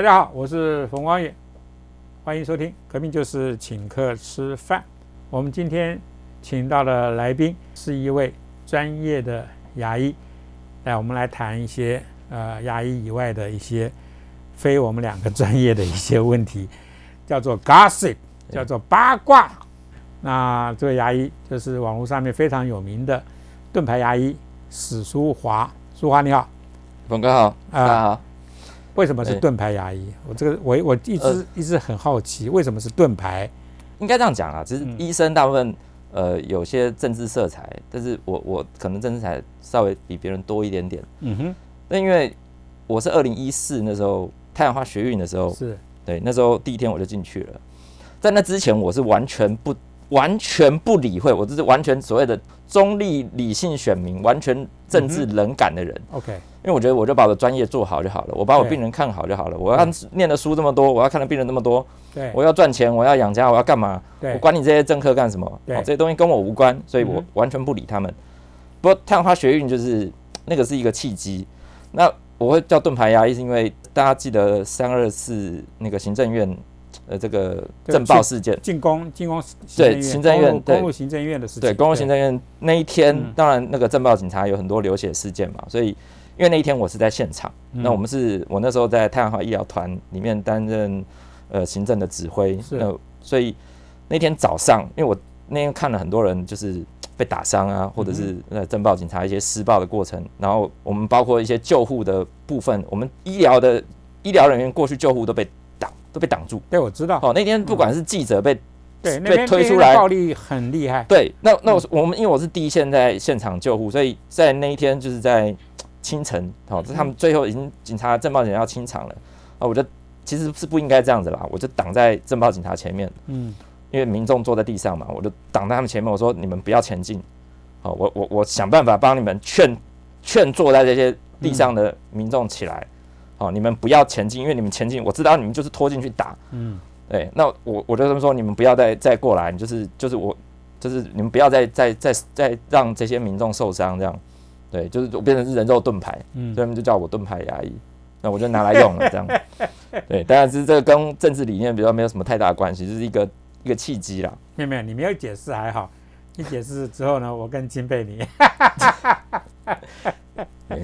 大家好，我是冯光远，欢迎收听《革命就是请客吃饭》。我们今天请到的来宾是一位专业的牙医，来我们来谈一些呃牙医以外的一些非我们两个专业的一些问题，叫做 gossip，叫做八卦。那这位牙医就是网络上面非常有名的盾牌牙医史书华，书华你好，冯哥好，大家好。为什么是盾牌牙医？我这个我我一直一直很好奇，为什么是盾牌？应该这样讲啊，其实医生大部分呃有些政治色彩，但是我我可能政治彩稍微比别人多一点点。嗯哼。那因为我是二零一四那时候太阳花学运的时候，是对那时候第一天我就进去了，在那之前我是完全不。完全不理会，我就是完全所谓的中立理性选民，完全政治冷感的人。OK，因为我觉得我就把我的专业做好就好了，我把我病人看好就好了。我要念的书这么多，我要看的病人那么多，对，我要赚钱，我要养家，我要干嘛？我管你这些政客干什么？对，这些东西跟我无关，所以我完全不理他们。不过太阳花学运就是那个是一个契机。那我会叫盾牌压抑，是因为大家记得三二四那个行政院。呃，这个政报事件，进攻进攻对行政院公路行政院的事情，对公路行政院那一天，当然那个政报警察有很多流血事件嘛，所以因为那一天我是在现场，那我们是我那时候在太阳花医疗团里面担任呃行政的指挥，那所以那天早上，因为我那天看了很多人就是被打伤啊，或者是呃政报警察一些施暴的过程，然后我们包括一些救护的部分，我们医疗的医疗人员过去救护都被。都被挡住。对，我知道。哦，那天不管是记者被对被推出来，暴力很厉害。对，那那我我们因为我是第一线在现场救护，所以在那一天就是在清晨，哦，这他们最后已经警察政报警察要清场了，啊，我就其实是不应该这样子啦，我就挡在政报警察前面，嗯，因为民众坐在地上嘛，我就挡在他们前面，我说你们不要前进，好，我我我想办法帮你们劝劝坐在这些地上的民众起来。哦，你们不要前进，因为你们前进，我知道你们就是拖进去打。嗯，对，那我我就这么说，你们不要再再过来，就是就是我就是你们不要再再再再让这些民众受伤，这样，对，就是我变成是人肉盾牌，嗯所以他们就叫我盾牌牙医，那我就拿来用了，这样，对，当然是这个跟政治理念比较没有什么太大关系，就是一个一个契机啦。没有没有，你没有解释还好，你解释之后呢，我更钦佩你。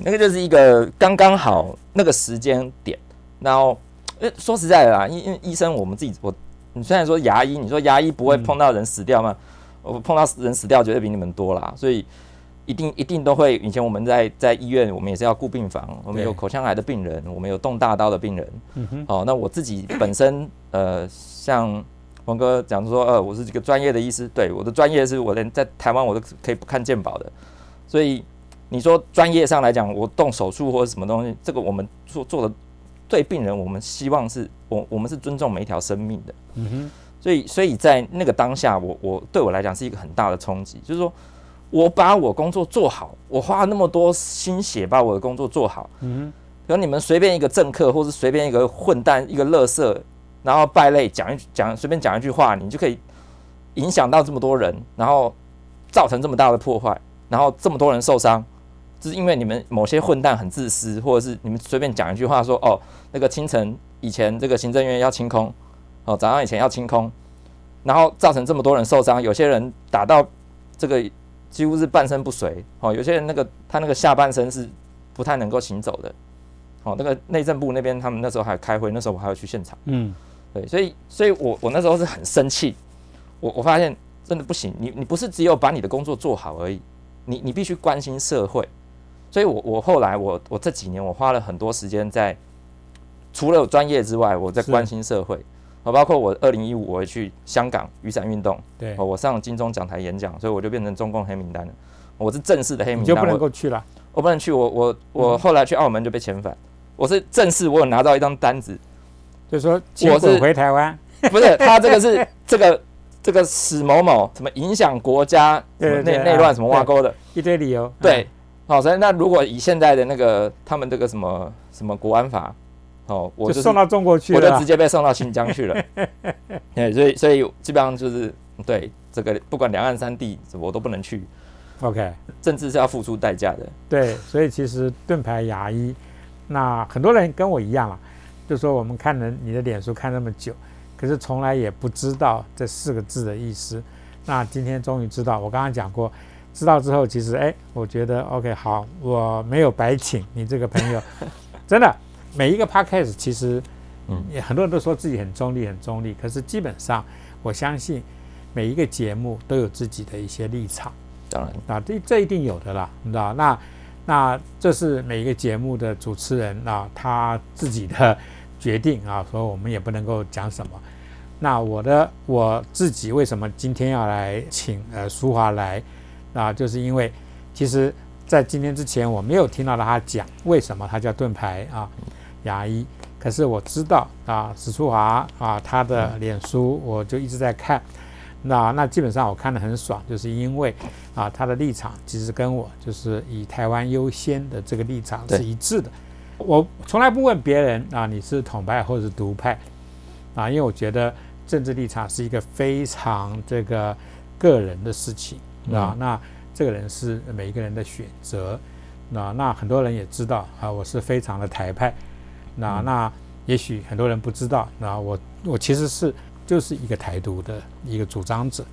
那个就是一个刚刚好那个时间点，然后，呃，说实在的啦，因因为医生我们自己，我你虽然说牙医，你说牙医不会碰到人死掉吗？我碰到人死掉绝对比你们多啦，所以一定一定都会。以前我们在在医院，我们也是要顾病房，我们有口腔癌的病人，我们有动大刀的病人。哦，那我自己本身，呃，像王哥讲说，呃，我是一个专业的医师，对，我的专业是我连在台湾我都可以不看健保的，所以。你说专业上来讲，我动手术或者什么东西，这个我们做做的对病人，我们希望是我我们是尊重每一条生命的。嗯哼，所以所以在那个当下，我我对我来讲是一个很大的冲击，就是说我把我工作做好，我花了那么多心血把我的工作做好。嗯哼，可你们随便一个政客，或是随便一个混蛋，一个乐色，然后败类讲一讲，随便讲一句话，你就可以影响到这么多人，然后造成这么大的破坏，然后这么多人受伤。是因为你们某些混蛋很自私，或者是你们随便讲一句话说哦，那个清晨以前这个行政院要清空，哦早上以前要清空，然后造成这么多人受伤，有些人打到这个几乎是半身不遂，哦有些人那个他那个下半身是不太能够行走的，哦那个内政部那边他们那时候还开会，那时候我还要去现场，嗯，对，所以所以我我那时候是很生气，我我发现真的不行，你你不是只有把你的工作做好而已，你你必须关心社会。所以，我我后来，我我这几年，我花了很多时间在除了有专业之外，我在关心社会。我包括我二零一五，我去香港雨伞运动，对，我上金钟讲台演讲，所以我就变成中共黑名单了。我是正式的黑名单，就不能够去了。我不能去，我我我后来去澳门就被遣返。我是正式，我有拿到一张单子，就说我是回台湾。不是，他这个是 这个这个史某某什么影响国家内内乱什么挖沟的一堆理由，对。好，所以那如果以现在的那个他们这个什么什么国安法，哦，我就送到中国去了，我就直接被送到新疆去了。对，所以所以基本上就是对这个不管两岸三地，我都不能去。OK，政治是要付出代价的。对，所以其实盾牌牙医，那很多人跟我一样啊，就说我们看人你的脸书看那么久，可是从来也不知道这四个字的意思。那今天终于知道，我刚刚讲过，知道之后，其实哎，我觉得 OK 好，我没有白请你这个朋友，真的每一个 podcast 其实，嗯，也很多人都说自己很中立，很中立，可是基本上我相信每一个节目都有自己的一些立场，当然。啊，这这一定有的啦，你知道那那这是每一个节目的主持人啊他自己的决定啊，所以我们也不能够讲什么。那我的我自己为什么今天要来请呃淑华来啊？就是因为其实，在今天之前我没有听到他讲为什么他叫盾牌啊牙医，可是我知道啊史书华啊他的脸书我就一直在看，那那基本上我看得很爽，就是因为啊他的立场其实跟我就是以台湾优先的这个立场是一致的。我从来不问别人啊你是统派或者是独派啊，因为我觉得。政治立场是一个非常这个个人的事情啊，那这个人是每一个人的选择，那那很多人也知道啊，我是非常的台派，那那也许很多人不知道，那我我其实是就是一个台独的一个主张者，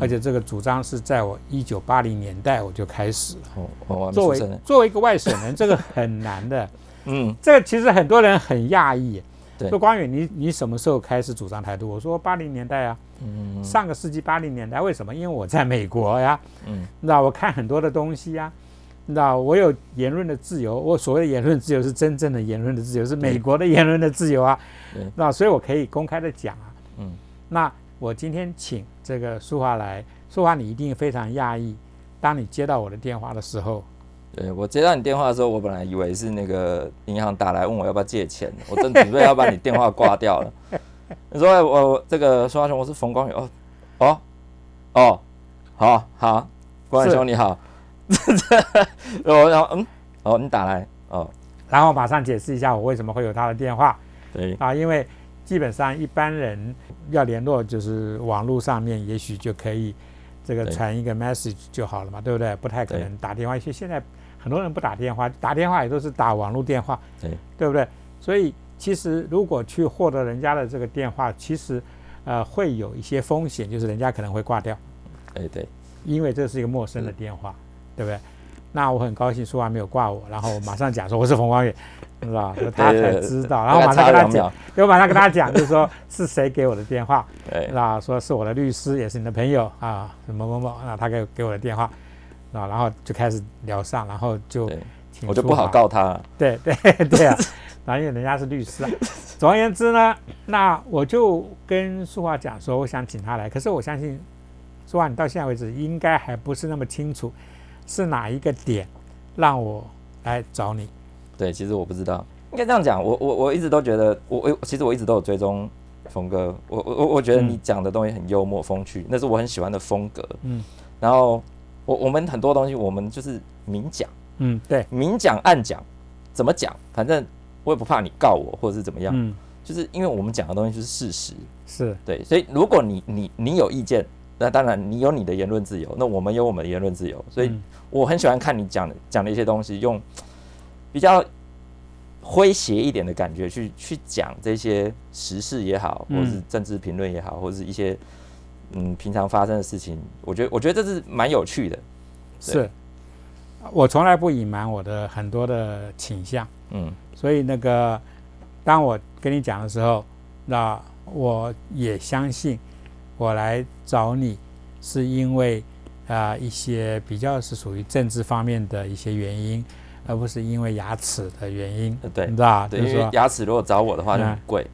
而且这个主张是在我一九八零年代我就开始了。哦，作为作为一个外省人，这个很难的，嗯，这个其实很多人很讶异。说光远，你你什么时候开始主张台独？我说八零年代啊，嗯，上个世纪八零年代。为什么？因为我在美国呀，嗯，你知道我看很多的东西呀，你知道我有言论的自由。我所谓的言论自由是真正的言论的自由，是美国的言论的自由啊，那所以我可以公开的讲啊，嗯，那我今天请这个淑华来，淑华你一定非常讶异，当你接到我的电话的时候。对我接到你电话的时候，我本来以为是那个银行打来问我要不要借钱，我正准备要把你电话挂掉了。你说我这个说话兄，我是冯光宇哦哦哦，好好，光宇兄你好。我然后嗯哦，你打来哦，然后马上解释一下我为什么会有他的电话。对啊，因为基本上一般人要联络，就是网络上面也许就可以这个传一个 message 就好了嘛，对不对？不太可能打电话，因为现在。很多人不打电话，打电话也都是打网络电话，对对不对？所以其实如果去获得人家的这个电话，其实呃会有一些风险，就是人家可能会挂掉。哎对，因为这是一个陌生的电话，对不对？那我很高兴说话没有挂我，然后我马上讲说我是冯光远，是吧？他才知道，然后马上跟他讲，我马上跟他讲，就是说是谁给我的电话，那说是我的律师，也是你的朋友啊，某某某，那他给给我的电话。啊，然后就开始聊上，然后就我就不好告他。对对对啊，然后因为人家是律师啊。总而言之呢，那我就跟淑华讲说，我想请他来。可是我相信，淑华你到现在为止应该还不是那么清楚，是哪一个点让我来找你？对，其实我不知道。应该这样讲，我我我一直都觉得，我我其实我一直都有追踪峰哥。我我我我觉得你讲的东西很幽默风趣，那是我很喜欢的风格。嗯，然后。我我们很多东西，我们就是明讲，嗯，对，明讲暗讲，怎么讲，反正我也不怕你告我或者是怎么样，嗯，就是因为我们讲的东西就是事实，是。对，所以如果你你你有意见，那当然你有你的言论自由，那我们有我们的言论自由，所以我很喜欢看你讲讲的一些东西，用比较诙谐一点的感觉去去讲这些时事也好，或者是政治评论也好，或者是一些。嗯，平常发生的事情，我觉得我觉得这是蛮有趣的。是，我从来不隐瞒我的很多的倾向。嗯，所以那个，当我跟你讲的时候，那我也相信，我来找你是因为啊一些比较是属于政治方面的一些原因，而不是因为牙齿的原因。对，你知道对，因为牙齿如果找我的话就很贵。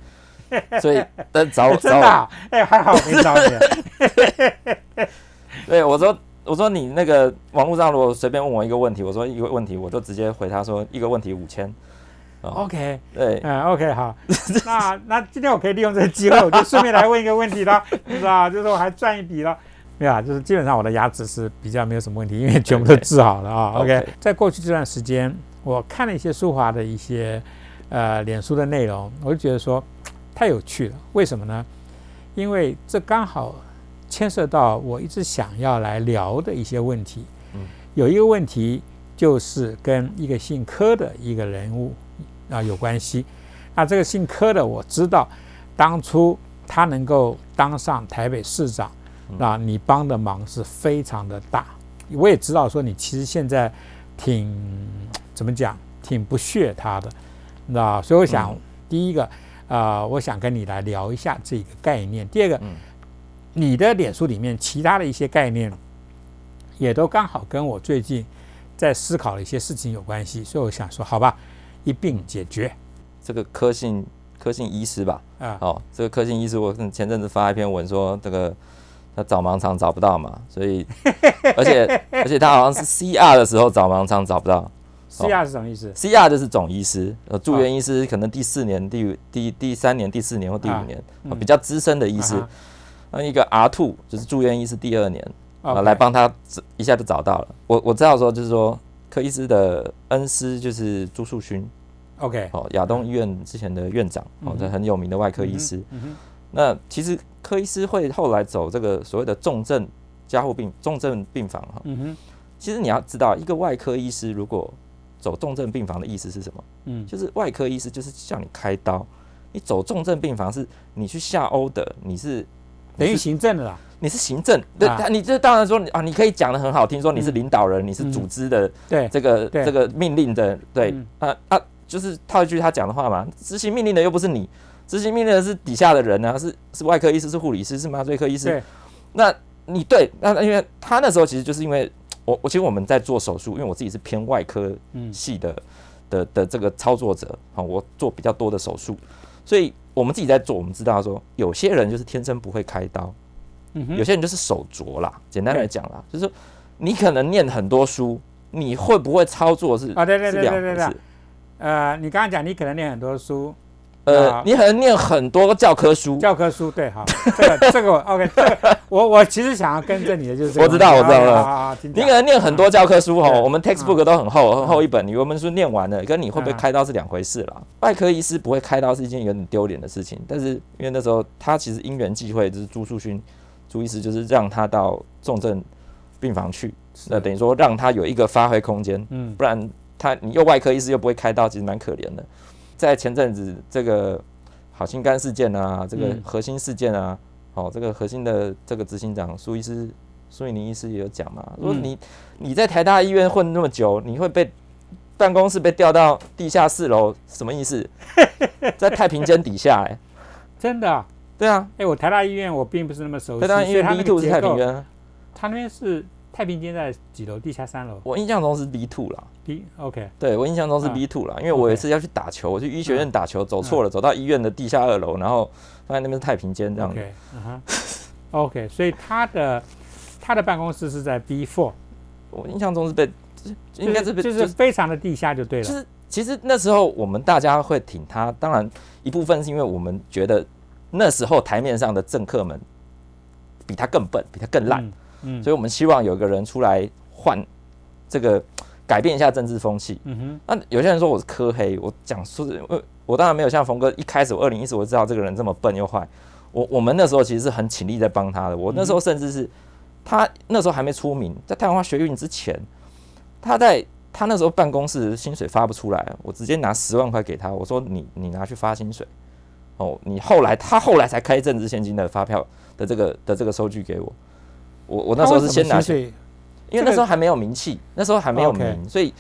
所以，但找我真的，哎，还好没找你。对，我说，我说你那个网络上如果随便问我一个问题，我说一个问题，我就直接回他说一个问题五千。OK，对，嗯，OK，好。那那今天我可以利用这个机会，我就顺便来问一个问题了，是吧？就是我还赚一笔了。没有啊，就是基本上我的牙齿是比较没有什么问题，因为全部都治好了啊。OK，在过去这段时间，我看了一些舒华的一些呃脸书的内容，我就觉得说。太有趣了，为什么呢？因为这刚好牵涉到我一直想要来聊的一些问题。嗯，有一个问题就是跟一个姓柯的一个人物啊有关系。那这个姓柯的，我知道，当初他能够当上台北市长，那你帮的忙是非常的大。我也知道说你其实现在挺怎么讲，挺不屑他的，那所以我想第一个，呃，我想跟你来聊一下这个概念。第二个，你的脸书里面其他的一些概念，也都刚好跟我最近在思考的一些事情有关系，所以我想说，好吧，一并解决。这个科信科信医师吧，啊，哦，这个科信医师，我前阵子发一篇文说，这个他找盲肠找不到嘛，所以 而且而且他好像是 C R 的时候找盲肠找不到，C R 是什么意思？C R 就是总医师，呃，住院医师可能第四年、第第第三年、第四年或第五年，比较资深的医师。那一个 R two 就是住院医师第二年，啊，来帮他一下就找到了。我我知道说就是说科医师的恩师就是朱树勋。OK，哦，亚东医院之前的院长，哦，这很有名的外科医师。那其实科医师会后来走这个所谓的重症加护病重症病房哈。嗯哼，其实你要知道，一个外科医师如果走重症病房的意思是什么？嗯，就是外科医师就是叫你开刀，你走重症病房是你去下欧的，你是等于行政的啦。你是行政，对他，你这当然说啊，你可以讲的很好听，说你是领导人，你是组织的，对这个这个命令的，对。啊啊。就是套一句他讲的话嘛，执行命令的又不是你，执行命令的是底下的人啊，是是外科医师，是护理师，是麻醉科医师。那你对，那因为他那时候其实就是因为我我其实我们在做手术，因为我自己是偏外科系的的的这个操作者啊，我做比较多的手术，所以我们自己在做，我们知道说有些人就是天生不会开刀，有些人就是手拙啦。简单来讲啦，就是说你可能念很多书，你会不会操作是啊？对对对对对对。呃，你刚刚讲你可能念很多书，呃，你可能念很多教科书，教科书对，好，这个这个 OK，这个我我其实想要跟着你的就是，我知道我知道了，你可能念很多教科书哦，我们 textbook 都很厚很厚一本，你我们书念完了，跟你会不会开刀是两回事了。外科医师不会开刀是一件有点丢脸的事情，但是因为那时候他其实因缘际会，就是朱树勋朱医师就是让他到重症病房去，那等于说让他有一个发挥空间，嗯，不然。他你又外科医师又不会开刀，其实蛮可怜的。在前阵子这个好心肝事件啊，这个核心事件啊，哦，这个核心的这个执行长苏医师苏以宁医师也有讲嘛，说你你在台大医院混那么久，你会被办公室被调到地下四楼，什么意思？在太平间底下，哎，真的？啊对啊，哎，我台大医院我并不是那么熟悉，台大医院 B two 是太平间，他那边是。太平间在几楼？地下三楼。我印象中是 B two 啦。B OK。对我印象中是 B two 啦，因为我有一次要去打球，我去医学院打球，走错了，走到医院的地下二楼，然后发现那边是太平间这样子。OK，所以他的他的办公室是在 B four。我印象中是被，应该是被，就是非常的地下就对了。就是其实那时候我们大家会挺他，当然一部分是因为我们觉得那时候台面上的政客们比他更笨，比他更烂。所以，我们希望有个人出来换这个改变一下政治风气。嗯哼。那有些人说我是科黑，我讲说，我我当然没有像冯哥一开始我二零一四我知道这个人这么笨又坏。我我们那时候其实是很倾力在帮他的。我那时候甚至是他那时候还没出名，在太阳花学运之前，他在他那时候办公室薪水发不出来，我直接拿十万块给他，我说你你拿去发薪水。哦，你后来他后来才开政治现金的发票的这个的这个收据给我。我我那时候是先拿去，因为那时候还没有名气，那时候还没有名，所以，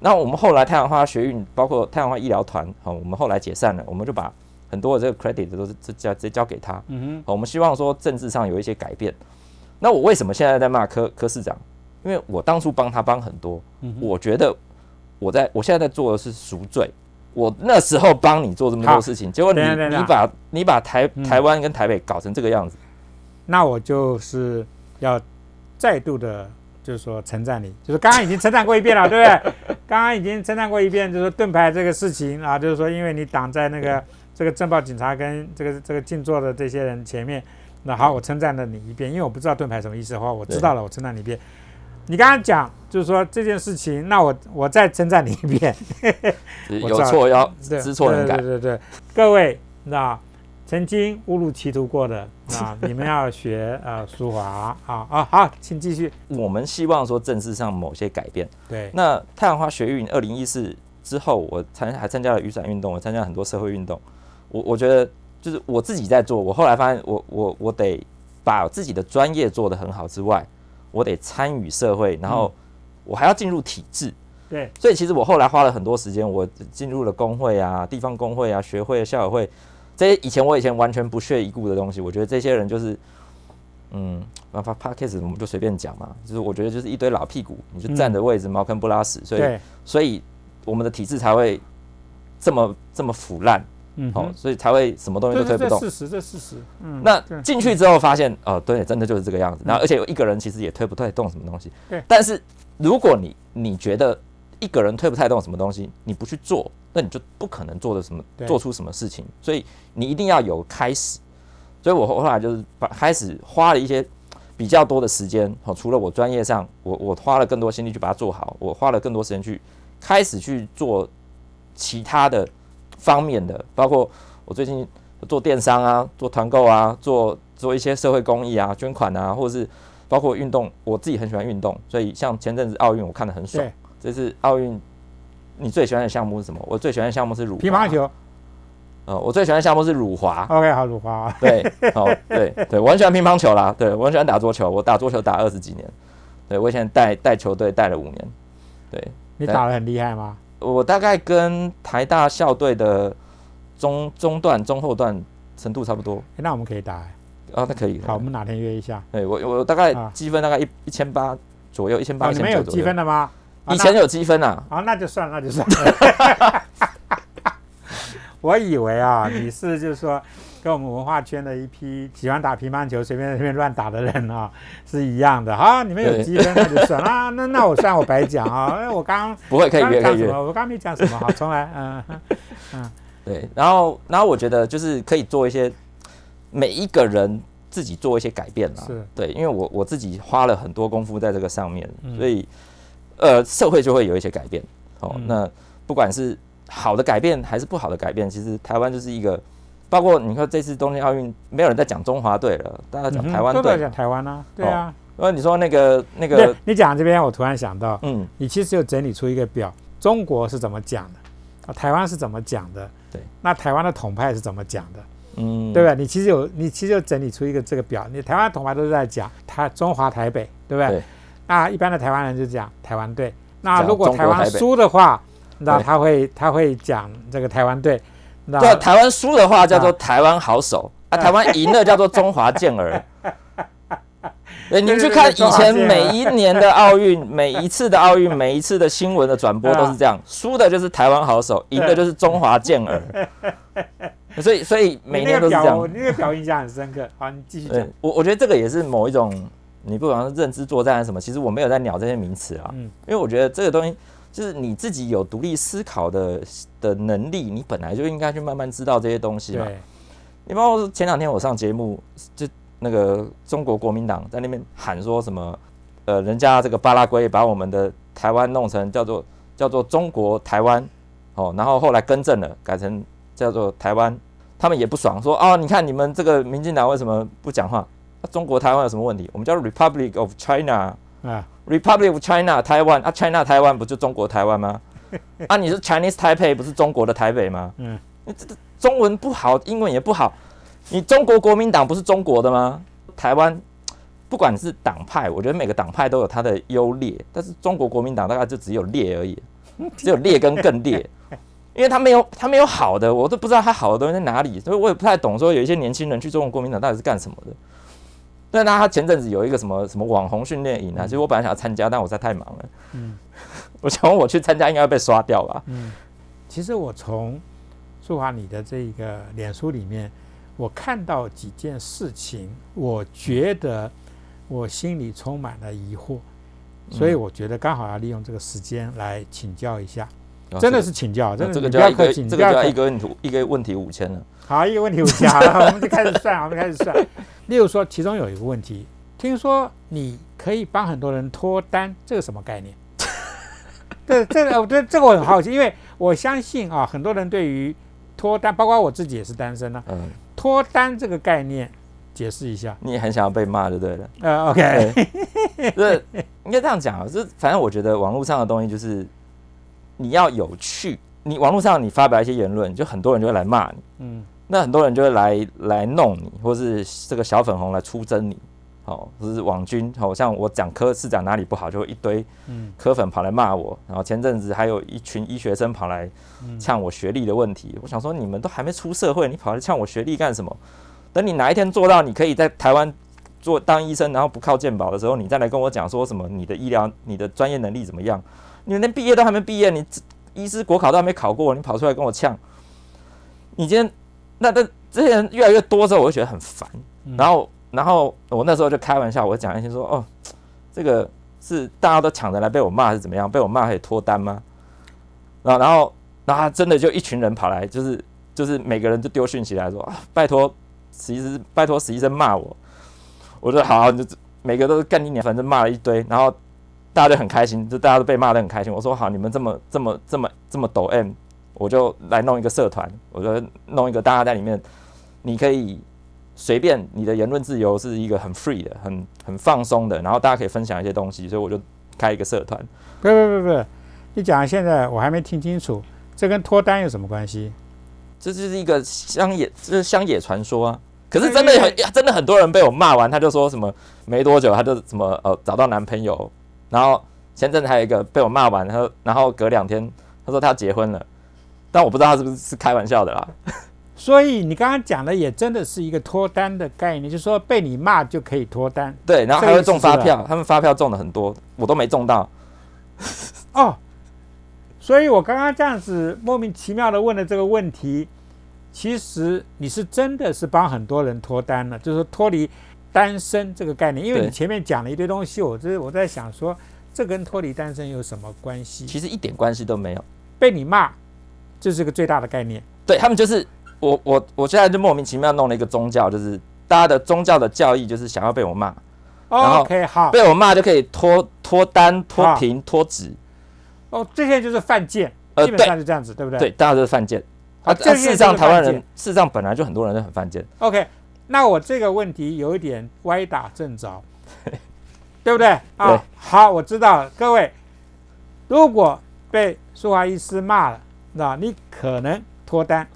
那我们后来太阳花学运，包括太阳花医疗团，好，我们后来解散了，我们就把很多的这个 credit 都是直接直接交给他。嗯哼，我们希望说政治上有一些改变。那我为什么现在在骂柯柯市长？因为我当初帮他帮很多，我觉得我在我现在在做的是赎罪。我那时候帮你做这么多事情，结果你你把你把台台湾跟台北搞成这个样子，那我就是。要再度的，就是说称赞你，就是刚刚已经称赞过一遍了，对不对？刚刚已经称赞过一遍，就是盾牌这个事情啊，就是说因为你挡在那个这个政报警察跟这个这个静坐的这些人前面，那好，我称赞了你一遍，因为我不知道盾牌什么意思的话，我知道了，我称赞你一遍。你刚刚讲就是说这件事情，那我我再称赞你一遍，有错要知错能改，对对对，各位那。曾经误入歧途过的啊，你们要学呃书华啊啊好，请继续。我们希望说政治上某些改变。对，那太阳花学运二零一四之后，我参还参加了雨伞运动，我参加了很多社会运动。我我觉得就是我自己在做，我后来发现我我我得把自己的专业做得很好之外，我得参与社会，然后我还要进入体制。对，所以其实我后来花了很多时间，我进入了工会啊、地方工会啊、学会、校友会，这些以前我以前完全不屑一顾的东西，我觉得这些人就是，嗯，发发 p a c a s 我们就随便讲嘛，就是我觉得就是一堆老屁股，你就站着位置，茅坑不拉屎，所以，所以我们的体制才会这么这么腐烂，哦，嗯哼，所以才会什么东西都推不动。事实，这事实。嗯，那进去之后发现，哦，对，真的就是这个样子。然后而且有一个人其实也推不太动什么东西。对但是如果你你觉得一个人推不太动什么东西，你不去做，那你就不可能做的什么做出什么事情。所以你一定要有开始。所以我后后来就是把开始花了一些比较多的时间，哦，除了我专业上，我我花了更多心力去把它做好，我花了更多时间去开始去做其他的方面的，包括我最近做电商啊，做团购啊，做做一些社会公益啊，捐款啊，或者是包括运动，我自己很喜欢运动，所以像前阵子奥运我看得很爽。这次奥运，你最喜欢的项目是什么？我最喜欢的项目是乳乒乓。球呃，我最喜欢的项目是乳华。，OK，好，辱华，对，好，对对，我很喜欢乒乓球啦，对我很喜欢打桌球，我打桌球打二十几年，对我以前带带球队带了五年，对你打的很厉害吗？我大概跟台大校队的中中段、中后段程度差不多，诶那我们可以打。诶啊，那可以，好，我们哪天约一下？对我我大概啊积分大概一一千八左右，一千八哦，一你们有积。分的吗？啊以前有积分啊，那啊，那就算了，那就算了。我以为啊，你是就是说跟我们文化圈的一批喜欢打乒乓球、随便随便乱打的人啊是一样的。啊，你们有积分那就算了啊，那那我算我白讲啊，因为我刚 不会可以可以约，讲什么？我刚刚没讲什么，好，重来。嗯嗯，对，然后然后我觉得就是可以做一些每一个人自己做一些改变啦，是对，因为我我自己花了很多功夫在这个上面，嗯所以呃社会就会有一些改变。哦，嗯那不管是好的改变还是不好的改变，其实台湾就是一个，包括你看这次东京奥运，没有人在讲中华队了，大家讲台湾队。都在讲台湾啊，对啊。因为你说那个那对个，你讲这边，我突然想到，嗯，你其实有整理出一个表，中国是怎么讲的，啊，台湾是怎么讲的，对，那台湾的统派是怎么讲的，嗯，对不对？你其实有，你其实有整理出一个这个表，你台湾统派都是在讲台中华台北，对不对？对那一般的台湾人就讲台湾队，那如果台湾输的话，那他会他会讲这个台湾队，那对啊，台湾输的话叫做啊台湾好手啊，台湾赢了叫做中华健儿。对，你们去看以前每一年的奥运，每一次的奥运，每一次的新闻的转播都是这样，输的就是台湾好手，赢的就是中华健儿。所以，所以每年都是这样那个表我。你那个表印象很深刻。好，你继续讲。我，我觉得这个也是某一种，你不管是认知作战还是什么，其实我没有在鸟这些名词啊，嗯因为我觉得这个东西就是你自己有独立思考的的能力，你本来就应该去慢慢知道这些东西嘛。对，你包括前两天我上节目，就那个中国国民党在那边喊说什么，呃，人家这个巴拉圭把我们的台湾弄成叫做叫做中国台湾，哦，然后后来更正了，改成叫做台湾，他们也不爽，说哦，你看你们这个民进党为什么不讲话？啊中国台湾有什么问题？我们叫 Republic of China。啊，Republic of China 台湾啊，China 台湾不就中国台湾吗？啊，你是 Chinese Taipei 不是中国的台北吗？嗯，你这这中文不好，英文也不好，你中国国民党不是中国的吗？台湾不管是党派，我觉得每个党派都有它的优劣，但是中国国民党大概就只有劣而已，只有劣跟更劣，因为他没有他没有好的，我都不知道他好的东西在哪里，所以我也不太懂说有一些年轻人去中国国民党到底是干什么的。但那他前阵子有一个什么什么网红训练营啊，其实我本来想要参加，但我实在太忙了。嗯。我想我去参加应该会被刷掉吧？嗯，其实我从素华你的这个脸书里面，我看到几件事情，我觉得我心里充满了疑惑，所以我觉得刚好要利用这个时间来请教一下，真的是请教，真的哦这个你就要一个这个就要。一个问题一个问题五千了。好，一个问题五千好了，我们就开始算，我们开始算。例如说，其中有一个问题，听说你可以帮很多人脱单，这个什么概念？这这个，我觉得这个我很好奇，因为我相信啊，很多人对于脱单，包括我自己也是单身啊，嗯，脱单这个概念，解释一下。你也很想要被骂就对了。呃，OK，对，应该这样讲啊，就是反正我觉得网络上的东西就是你要有趣，你网络上你发表一些言论，就很多人就会来骂你，嗯。那很多人就会来来弄你，或是这个小粉红来出征你，哦，或是网军，好、像我讲科市长哪里不好，就会一堆嗯。科粉跑来骂我，然后前阵子还有一群医学生跑来嗯呛我学历的问题，我想说你们都还没出社会，你跑来呛我学历干什么？等你哪一天做到你可以在台湾做当医生，然后不靠健保的时候，你再来跟我讲说什么你的医疗、你的专业能力怎么样？你连毕业都还没毕业，你医师国考都还没考过，你跑出来跟我呛，你今天那那这些人越来越多之后，我就觉得很烦。嗯然后，然后我那时候就开玩笑，我讲一些说，哦，这个是大家都抢着来被我骂是怎么样？被我骂可以脱单吗？然后，然后，然后真的就一群人跑来，就是就是每个人就丢讯息来说，啊、拜托实习生，拜托实习生骂我。我说好，你就每个都是干你娘，反正骂了一堆，然后大家就很开心，就大家都被骂得很开心。我说好，你们这么这么这么这么抖 M，我就来弄一个社团，我就弄一个大家在里面，你可以随便，你的言论自由是一个很 free 的、很很放松的，然后大家可以分享一些东西，所以我就开一个社团。不不不不，你讲现在我还没听清楚，这跟脱单有什么关系？这就是一个乡野，这是乡野传说啊。可是真的很真的很多人被我骂完，他就说什么没多久他就什么呃找到男朋友，然后前阵子还有一个被我骂完，他说然后隔两天他说他结婚了，但我不知道他是不是是开玩笑的啦。所以你刚刚讲的也真的是一个脱单的概念，就是说被你骂就可以脱单对，然后还会中发票，他们发票中了很多，我都没中到。哦。所以我刚刚这样子莫名其妙的问了这个问题，其实你是真的是帮很多人脱单了，就是脱离单身这个概念。因为你前面讲了一堆东西，我这我在想说，这跟脱离单身有什么关系？其实一点关系都没有。被你骂，这是个最大的概念。对他们就是我我我现在就莫名其妙弄了一个宗教，就是大家的宗教的教义就是想要被我骂，然后 OK，好，被我骂就可以脱脱单、脱好贫、脱职。哦，这些就是犯贱，基本上是这样子，对不对？对，大家都是犯贱。啊，事实上台湾人，事实上本来就很多人都很犯贱。OK，那我这个问题有一点歪打正着，对不对？啊对，好，我知道了。各位，如果被苏华医师骂了，那你可能脱单，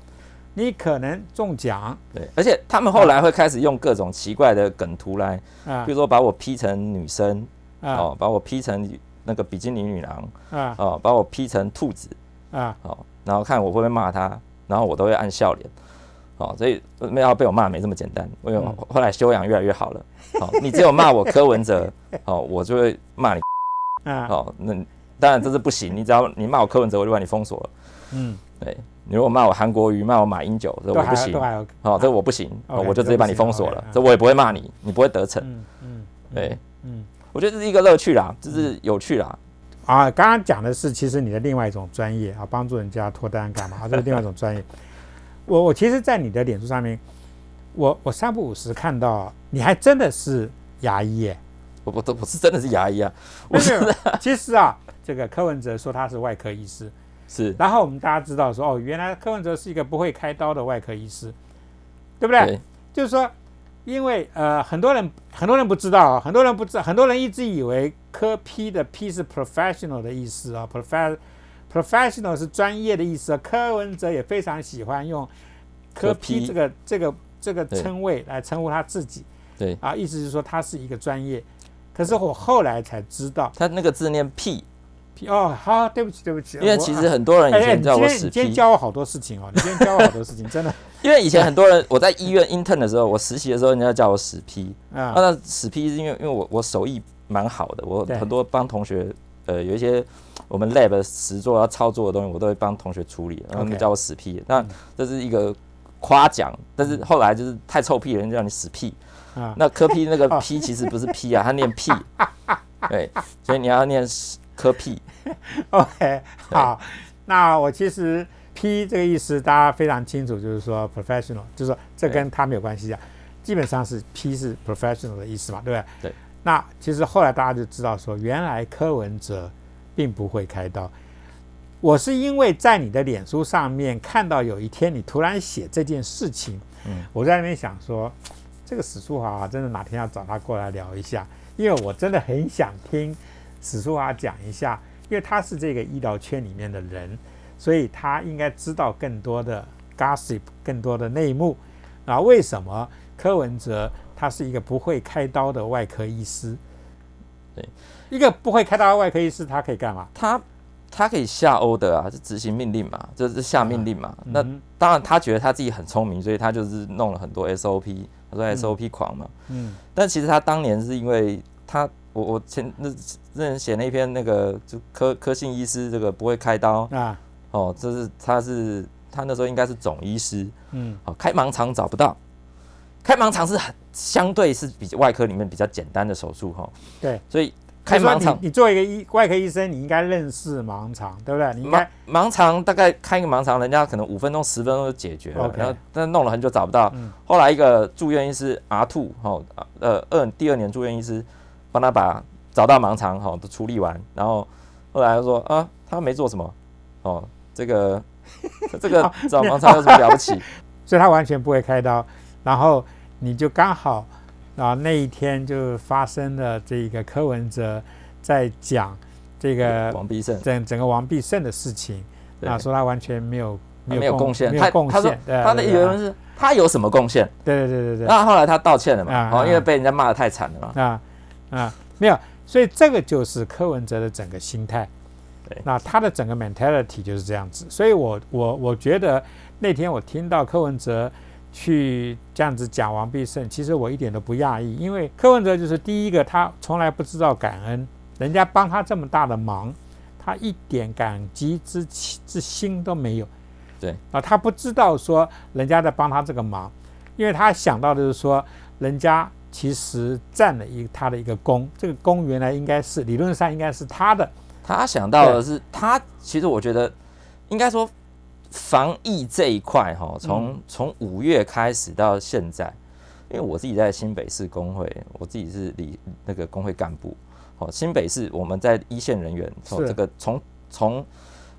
你可能中奖对，而且他们后来会开始用各种奇怪的梗图来，啊比如说把我 P 成女生，啊哦，把我 P 成那个比基尼女郎，啊哦，把我 P 成兔子，啊！哦，然后看我会不会骂他，然后我都会按笑脸，哦，所以没有被我骂没这么简单，因为嗯后来修养越来越好了，哦，你只有骂我柯文哲，哦，我就会骂你，啊，哦，那当然这是不行，你只要你骂我柯文哲，我就把你封锁了，嗯，对你如果骂我韩国瑜，骂我马英九，这我不行。哦，这我不行，我就直接把你封锁了这我也不会骂你，你不会得逞，嗯嗯，对，嗯我觉得这是一个乐趣啦，这是有趣啦，啊，刚刚讲的是其实你的另外一种专业啊，帮助人家脱单干嘛？这是另外一种专业。我我其实，在你的脸书上面，我我三不五时看到你还真的是牙医耶。我我我是真的是牙医啊，我没有是，其实啊，这个柯文哲说他是外科医师，是，然后我们大家知道说，哦，原来柯文哲是一个不会开刀的外科医师，对不对？对就是说，因为呃，很多人很多人不知道啊，很多人不知道，很多人一直以为科 P 的 P 是 professional 的意思啊，prof professional 是专业的意思啊。柯文哲也非常喜欢用科科 P P 这个这个这个称谓来称呼他自己对，啊，意思是说他是一个专业。可是我后来才知道他那个字念 P。P 哦，好，对不起，对不起，因为其实很多人以前你叫我死今天你今天，教我好多事情哦，你今天教我好多事情，真的 因为以前很多人我在医院 intern 的时候，我实习的时候，人家叫我死批，啊啊，那死批是因为因为我我手艺蛮好的，我很多帮同学呃有一些我们 lab 实作要操作的东西，我都会帮同学处理，然后他们叫我死批，那这是一个夸奖，但是后来就是太臭屁了，人家叫你死屁，啊，那科批那个 批其实不是 P 啊，它念屁，对，所以你要念科屁，OK，好，那我其实 P 这个意思大家非常清楚，就是说 professional，就是说这跟他没有关系啊，基本上是 P 是 professional 的意思嘛，对不对？对。那其实后来大家就知道说，原来柯文哲并不会开刀。我是因为在你的脸书上面看到有一天你突然写这件事情，嗯，我在那边想说，这个史书华啊，真的哪天要找他过来聊一下，因为我真的很想听史书华讲一下因为他是这个医疗圈里面的人，所以他应该知道更多的 gossip，更多的内幕。啊，为什么柯文哲他是一个不会开刀的外科医师？对，一个不会开刀的外科医师，他可以干嘛？他他可以下 order 啊，是执行命令嘛，就是下命令嘛。那嗯当然，他觉得他自己很聪明，所以他就是弄了很多 SOP，他说 SOP 狂嘛。嗯。但其实他当年是因为他，我我前那那人写那篇那个就科科信医师这个不会开刀。啊。哦，这是他是他那时候应该是总医师，嗯。哦，开盲肠找不到，开盲肠是很相对是比外科里面比较简单的手术哈，对，所以开盲肠。你你作为一个医外科医生，你应该认识盲肠，对不对？你应盲该盲肠大概开一个盲肠，人家可能五分钟十分钟就解决了 OK 然后但弄了很久找不到，嗯。后来一个住院医师 R two 哈呃二第二年住院医师帮他把找到盲肠哈都处理完，然后后来他说啊他没做什么哦这个这个 找盲肠有什么了不起？所以他完全不会开刀，然后你就刚好啊那一天就发生了这个柯文哲在讲这个王必胜。整整个王必胜的事情，对。啊说他完全没有没有贡献，他没有贡献，他的对原文是他有什么贡献？对对对对对。那后来他道歉了嘛，啊哦，因为啊被人家骂的太惨了嘛。啊啊没有，所以这个就是柯文哲的整个心态。对。那他的整个 mentality 就是这样子，所以我我我觉得那天我听到柯文哲去这样子讲王必胜，其实我一点都不讶异，因为柯文哲就是第一个，他从来不知道感恩，人家帮他这么大的忙，他一点感激之之心都没有。对。啊，他不知道说人家在帮他这个忙，因为他想到的是说，人家其实占了一他的一个功，这个功原来应该是理论上应该是他的，他想到的是，他其实我觉得应该说防疫这一块哈，从嗯从五月开始到现在，因为我自己在新北市工会，我自己是里那个工会干部，哦，新北市我们在一线人员，从是这个从从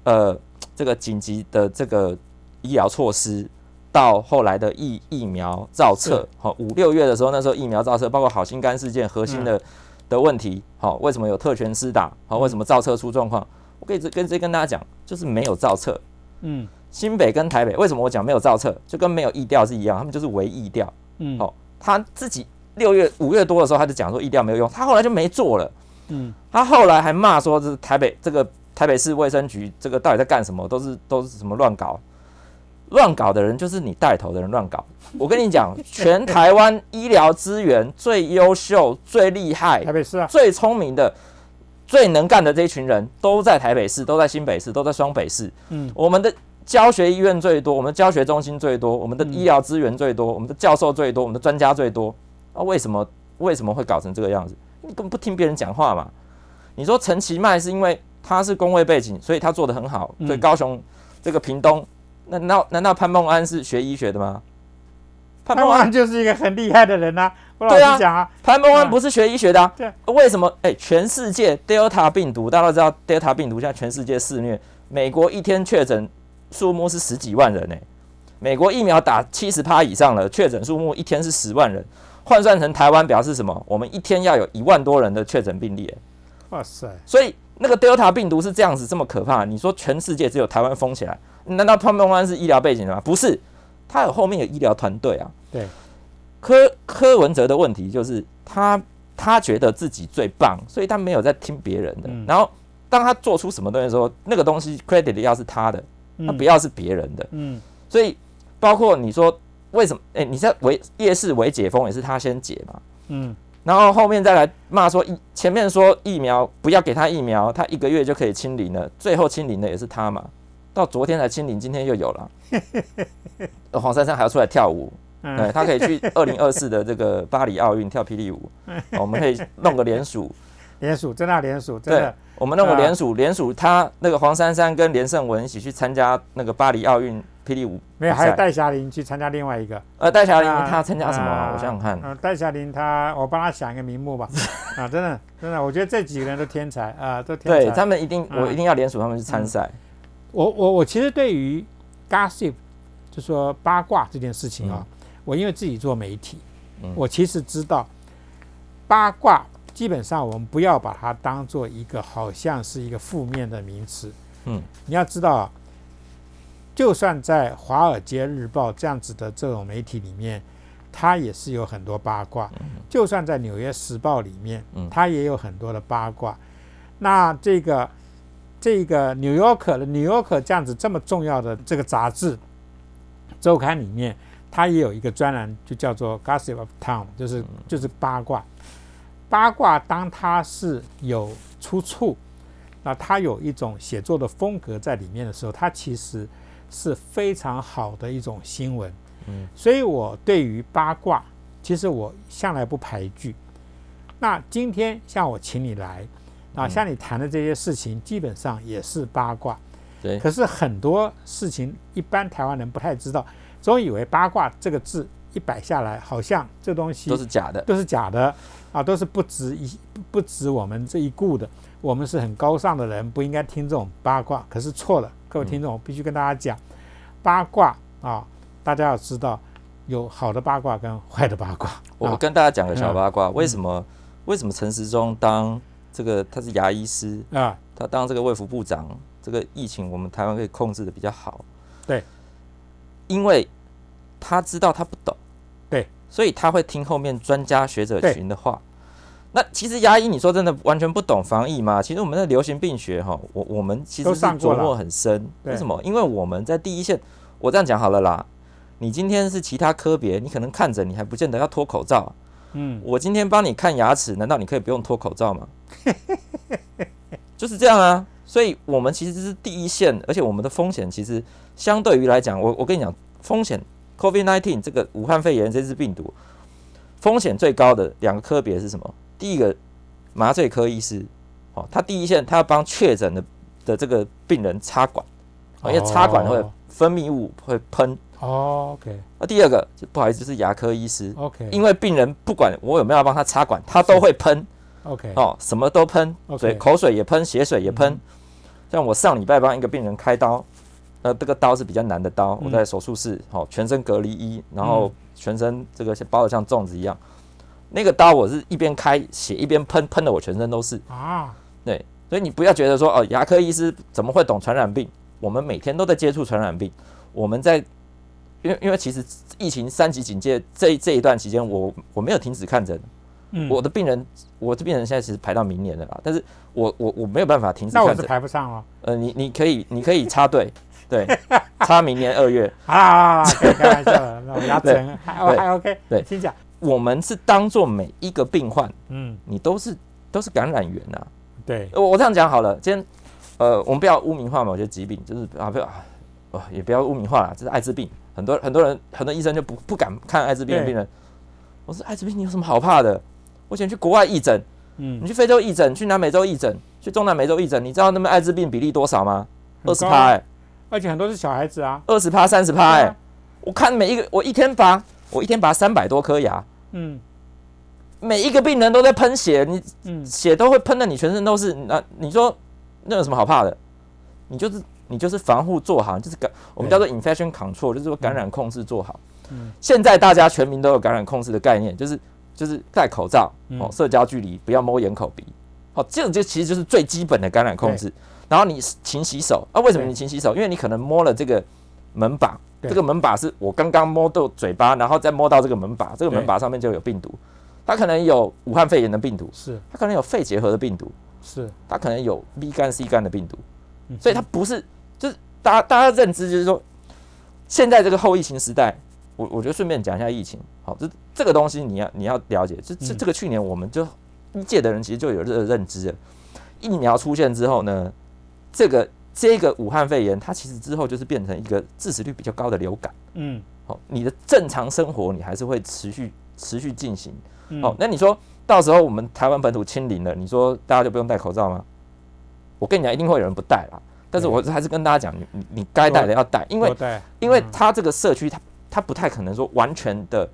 呃这个紧急的这个医疗措施。到后来的疫疫苗造册，好五六月的时候，那时候疫苗造册，包括好心肝事件核心的、的问题，好为什么有特权施打，好为什么造册出状况？我可以直接跟大家讲，就是没有造册。嗯新北跟台北为什么我讲没有造册，就跟没有疫调是一样，他们就是唯疫调。嗯哦他自己六月五月多的时候，他就讲说疫调没有用，他后来就没做了。嗯他后来还骂说，这台北这个台北市卫生局这个到底在干什么？都是都是什么乱搞，乱搞的人就是你带头的人乱搞。我跟你讲，全台湾医疗资源最优秀、最厉害台、北市啊，最聪明的、最能干的这一群人，都在台北市，都在新北市，都在双北市。嗯我们的教学医院最多，我们的教学中心最多，我们的嗯医疗资源最多，我们的教授最多，我们的专家最多。啊、为什么为什么会搞成这个样子？你根本不听别人讲话嘛。你说陈其迈是因为他是工位背景，所以他做的很好，嗯所以高雄这个屏东，那难道难道潘孟安是学医学的吗？潘潘孟安安就是一个很厉害的人呐、我老对啊讲啊，潘孟安嗯不是学医学的、啊，对为什么？哎、全世界 Delta 病毒，大家都知道 Delta 病毒现在全世界肆虐，美国一天确诊数目是十几万人呢、美国疫苗打七十趴以上了，确诊数目一天是十万人，换算成台湾表示什么？我们一天要有一万多人的确诊病例、欸，哇塞，所以那个 Delta 病毒是这样子这么可怕，你说全世界只有台湾封起来，难道潘孟安是医疗背景的吗？不是，他有后面有医疗团队啊。对，柯柯文哲的问题就是他他觉得自己最棒，所以他没有在听别人的。嗯然后当他做出什么东西的时候，那个东西 credit 要是他的，他嗯不要是别人的。嗯所以包括你说为什么？哎、你在为夜市为解封也是他先解嘛？嗯然后后面再来骂说疫，前面说疫苗不要给他疫苗，他一个月就可以清零了，最后清零的也是他嘛。到昨天才清零，今天又有了。呃 黄珊珊还要出来跳舞，对嗯，他可以去 二零二四的这个巴黎奥运跳霹雳舞，哦我们可以弄个联署，联署真的要联署，真对的，我们弄个啊联署，联署他那个黄珊珊跟连胜文一起去参加那个巴黎奥运霹雳舞没有。还有戴霞玲去参加另外一个。呃，戴霞玲啊她参加什么我想想看，嗯，戴霞玲她，我帮她想一个名目吧。啊，真的真的，我觉得这几个人都天才啊，都天才。对他们一定，我嗯一定要联署他们去参赛。我我我其实对于 gossip，就说八卦这件事情啊，我因为自己做媒体，嗯我其实知道八卦基本上我们不要把它当做一个好像是一个负面的名词。嗯，你要知道啊，就算在《华尔街日报》这样子的这种媒体里面，它也是有很多八卦；就算在《纽约时报》里面，嗯它也有很多的八卦。那这个这个《纽约客》的《纽约客》这样子这么重要的这个杂志周刊里面，它也有一个专栏，就叫做 “Gossip of Town”，就是就是八卦。八卦当它是有出处，那它有一种写作的风格在里面的时候，它其实是非常好的一种新闻。嗯，所以我对于八卦，其实我向来不排拒。那今天像我请你来，啊，嗯像你谈的这些事情，基本上也是八卦。对，可是很多事情，一般台湾人不太知道，总以为八卦这个字一摆下来，好像这东西都是假的。都是假的啊，都是不值一不不值我们这一顾的。我们是很高尚的人，不应该听这种八卦。可是错了，各位听众，我必须跟大家讲，八卦啊，大家要知道有好的八卦跟坏的八卦。啊我跟大家讲个小八卦，为什么为什么陈时中当这个他是牙医师，啊，他当这个卫福部长，这个疫情我们台湾可以控制的比较好。对，因为他知道他不懂，对，所以他会听后面专家学者群的话。那其实牙医，你说真的完全不懂防疫吗？其实我们的流行病学哈，我我们其实是琢磨很深。为什么？因为我们在第一线。我这样讲好了啦，你今天是其他科别，你可能看诊你还不见得要脱口罩啊。嗯，我今天帮你看牙齿，难道你可以不用脱口罩吗？就是这样啊，所以我们其实是第一线，而且我们的风险其实相对于来讲，我我跟你讲，风险 COVID-19 这个武汉肺炎这支病毒，风险最高的两个科别是什么？第一个麻醉科医师，哦，他第一线他要帮确诊的的这个病人插管，哦、因为插管会哦分泌物会喷。哦，OK。那第二个就不好意思，就是牙科医师，OK，因为病人不管我有没有要帮他插管，他都会喷。OK，哦，什么都喷，OK。水口水也喷，血水也喷。嗯。像我上礼拜帮一个病人开刀，呃，这个刀是比较难的刀，嗯我在手术室，哦，全身隔离衣，然后全身这个包的像粽子一样。那个刀我是一边开血一边喷，喷的我全身都是。啊，对，所以你不要觉得说哦，牙科医师怎么会懂传染病？我们每天都在接触传染病，我们在，因为因为其实疫情三级警戒这这一段期间，我我没有停止看诊，嗯，我的病人，我的病人现在其实排到明年了啦，但是我我我没有办法停止那我是。排不上了。呃，你你可以你可以插队，对，差明年二月。好啦开玩笑的，那我牙诊 还还 OK，对请讲。我们是当做每一个病患，嗯，你都是都是感染源呐、对，我我这样讲好了，今天呃，我们不要污名化某些疾病，就是啊不要啊，哦也不要污名化啦，这是艾滋病，很多很多人很多医生就不不敢看艾滋病的病人。我说艾滋病你有什么好怕的？我以前去国外义诊，嗯你，去非洲义诊，去南美洲义诊，去中南美洲义诊，你知道那边艾滋病比例多少吗？二十趴哎，而且很多是小孩子啊。二十趴三十趴哎我看每一个我一天拔我一天拔三百多颗牙，嗯每一个病人都在喷血，你嗯，血都会喷的你全身都是，那你说那有什么好怕的？你就是你就是防护做好，就是感我们叫做 infection control，就是说感染控制做好。嗯现在大家全民都有感染控制的概念，就是就是戴口罩嗯哦，社交距离，不要摸眼口鼻。好，这种就其实就是最基本的感染控制。然后你勤洗手。啊，为什么你勤洗手？因为你可能摸了这个门把，对。这个门把是我刚刚摸到嘴巴，然后再摸到这个门把，这个门把上面就有病毒，它可能有武汉肺炎的病毒，是。它可能有肺结核的病毒，是，它可能有 B 肝、C 肝的病毒，嗯所以它不是，就是大家大家认知就是说，现在这个后疫情时代，我我觉得顺便讲一下疫情，好，这这个东西你要你要了解，这这嗯。这个去年我们就一届的人其实就有这个认知了，疫苗出现之后呢，这个这个武汉肺炎它其实之后就是变成一个致死率比较高的流感，嗯。好，你的正常生活你还是会持续持续进行，嗯。哦，那你说到时候我们台湾本土清零了，你说大家就不用戴口罩吗？我跟你讲，一定会有人不戴啦。但是对。我还是跟大家讲，你你你该戴的要戴，因为因为嗯。它这个社区它它不太可能说完全的，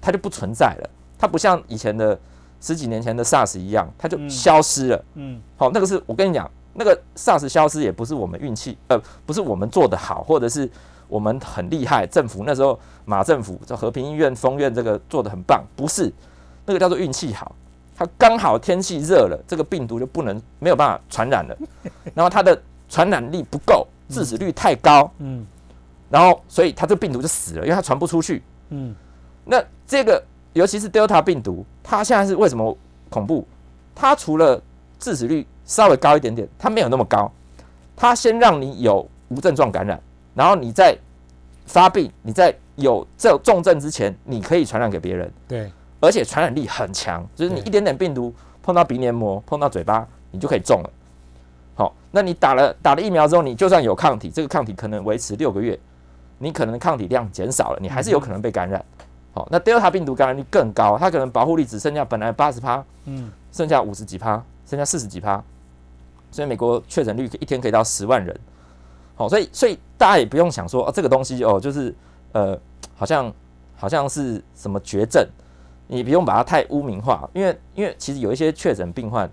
它就不存在了，它不像以前的十几年前的 SARS 一样，它就嗯。消失了。嗯。好，那个是我跟你讲，那个 SARS 消失也不是我们运气，呃，不是我们做得好，或者是我们很厉害，政府那时候马政府这和平医院、丰院这个做得很棒，不是，那个叫做运气好。它刚好天气热了，这个病毒就不能没有办法传染了，然后它的传染力不够，致死率太高，嗯然后所以它这个病毒就死了，因为它传不出去。嗯那这个尤其是 Delta 病毒，它现在是为什么恐怖？它除了致死率稍微高一点点，它没有那么高，它先让你有无症状感染，然后你在发病，你在有这重症之前，你可以传染给别人，对，而且传染力很强，就是你一点点病毒碰到鼻黏膜、碰到嘴巴，你就可以中了。好，那你打了打了疫苗之后，你就算有抗体，这个抗体可能维持六个月，你可能抗体量减少了，你还是有可能被感染。好，那 Delta 病毒感染率更高，它可能保护力只剩下本来八十趴，嗯剩下五十几趴，剩下四十几趴，所以美国确诊率一天可以到十万人。好，所以所以大家也不用想说哦，这个东西哦，就是呃，好像好像是什么绝症，你不用把它太污名化，因为因为其实有一些确诊病患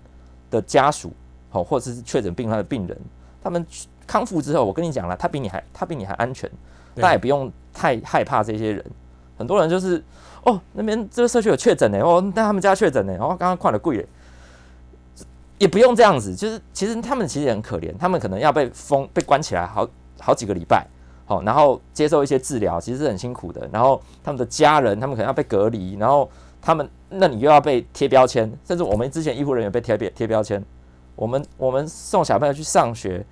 的家属，好、或者是确诊病患的病人，他们康复之后，我跟你讲了，他比你还他比你还安全，大家也不用太害怕这些人。很多人就是哦，那边这个社区有确诊呢，哦，但他们家确诊呢，哦，刚刚跨了贵耶，也不用这样子，就是其实他们其实也很可怜，他们可能要被封被关起来好好几个礼拜，好、然后接受一些治疗，其实是很辛苦的。然后他们的家人，他们可能要被隔离，然后他们那你又要被贴标签，甚至我们之前医护人员被贴标贴标签，我们我们送小朋友去上学，